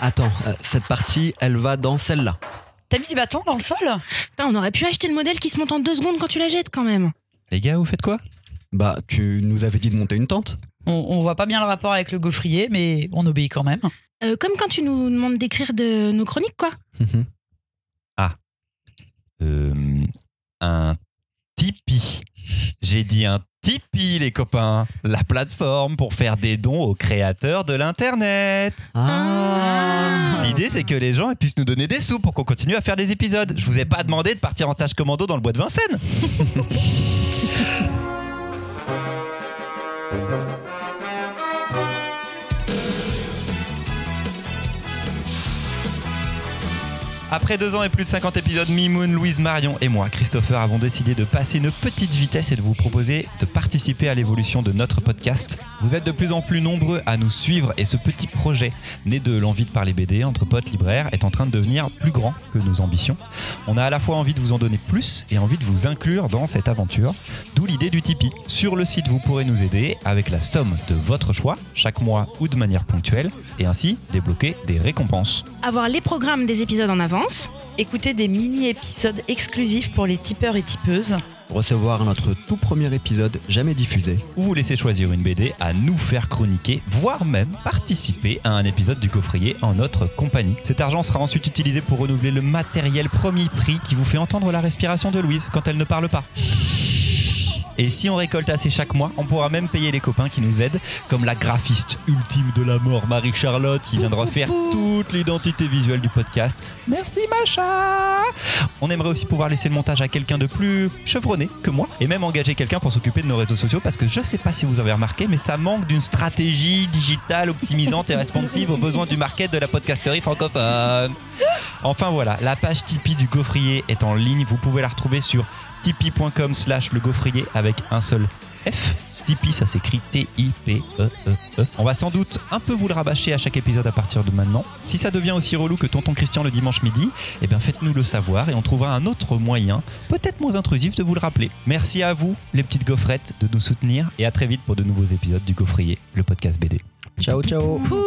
Attends, euh, cette partie, elle va dans celle-là. T'as mis les bâtons dans le sol Putain, on aurait pu acheter le modèle qui se monte en deux secondes quand tu la jettes quand même. Les gars, vous faites quoi? Bah, tu nous avais dit de monter une tente on, on voit pas bien le rapport avec le gaufrier, mais on obéit quand même. Euh, comme quand tu nous demandes d'écrire de nos chroniques, quoi. Euh, Un Tipeee. J'ai dit un Tipeee, les copains. La plateforme pour faire des dons aux créateurs de l'Internet. Ah L'idée, c'est que les gens puissent nous donner des sous pour qu'on continue à faire des épisodes. Je vous ai pas demandé de partir en stage commando dans le bois de Vincennes. Après deux ans et plus de 50 épisodes, Mimoun, Louise Marion et moi, Christopher, avons décidé de passer une petite vitesse et de vous proposer de participer à l'évolution de notre podcast. Vous êtes de plus en plus nombreux à nous suivre et ce petit projet, né de l'envie de parler BD entre potes libraires, est en train de devenir plus grand que nos ambitions. On a à la fois envie de vous en donner plus et envie de vous inclure dans cette aventure, d'où l'idée du Tipeee. Sur le site, vous pourrez nous aider avec la somme de votre choix, chaque mois ou de manière ponctuelle, et ainsi débloquer des récompenses. Avoir les programmes des épisodes en Écoutez des mini-épisodes exclusifs pour les tipeurs et tipeuses. Recevoir notre tout premier épisode jamais diffusé. ou vous laissez choisir une BD à nous faire chroniquer, voire même participer à un épisode du coffrier en notre compagnie. Cet argent sera ensuite utilisé pour renouveler le matériel premier prix qui vous fait entendre la respiration de Louise quand elle ne parle pas. Et si on récolte assez chaque mois, on pourra même payer les copains qui nous aident, comme la graphiste ultime de la mort, Marie-Charlotte, qui vient de refaire toute l'identité visuelle du podcast. Merci Macha On aimerait aussi pouvoir laisser le montage à quelqu'un de plus chevronné que moi, et même engager quelqu'un pour s'occuper de nos réseaux sociaux, parce que je sais pas si vous avez remarqué, mais ça manque d'une stratégie digitale optimisante et responsive aux besoins du market de la podcasterie francophone. Enfin voilà, la page Tipeee du gaufrier est en ligne, vous pouvez la retrouver sur tipeee.com slash le gaufrier avec un seul F. Tipeee, ça s'écrit T-I-P-E-E-E. E On va sans doute un peu vous le rabâcher à chaque épisode à partir de maintenant. Si ça devient aussi relou que Tonton Christian le dimanche midi, eh bien faites-nous le savoir et on trouvera un autre moyen, peut-être moins intrusif, de vous le rappeler. Merci à vous, les petites gaufrettes, de nous soutenir et à très vite pour de nouveaux épisodes du Gaufrier, le podcast BD. Ciao, ciao Pouh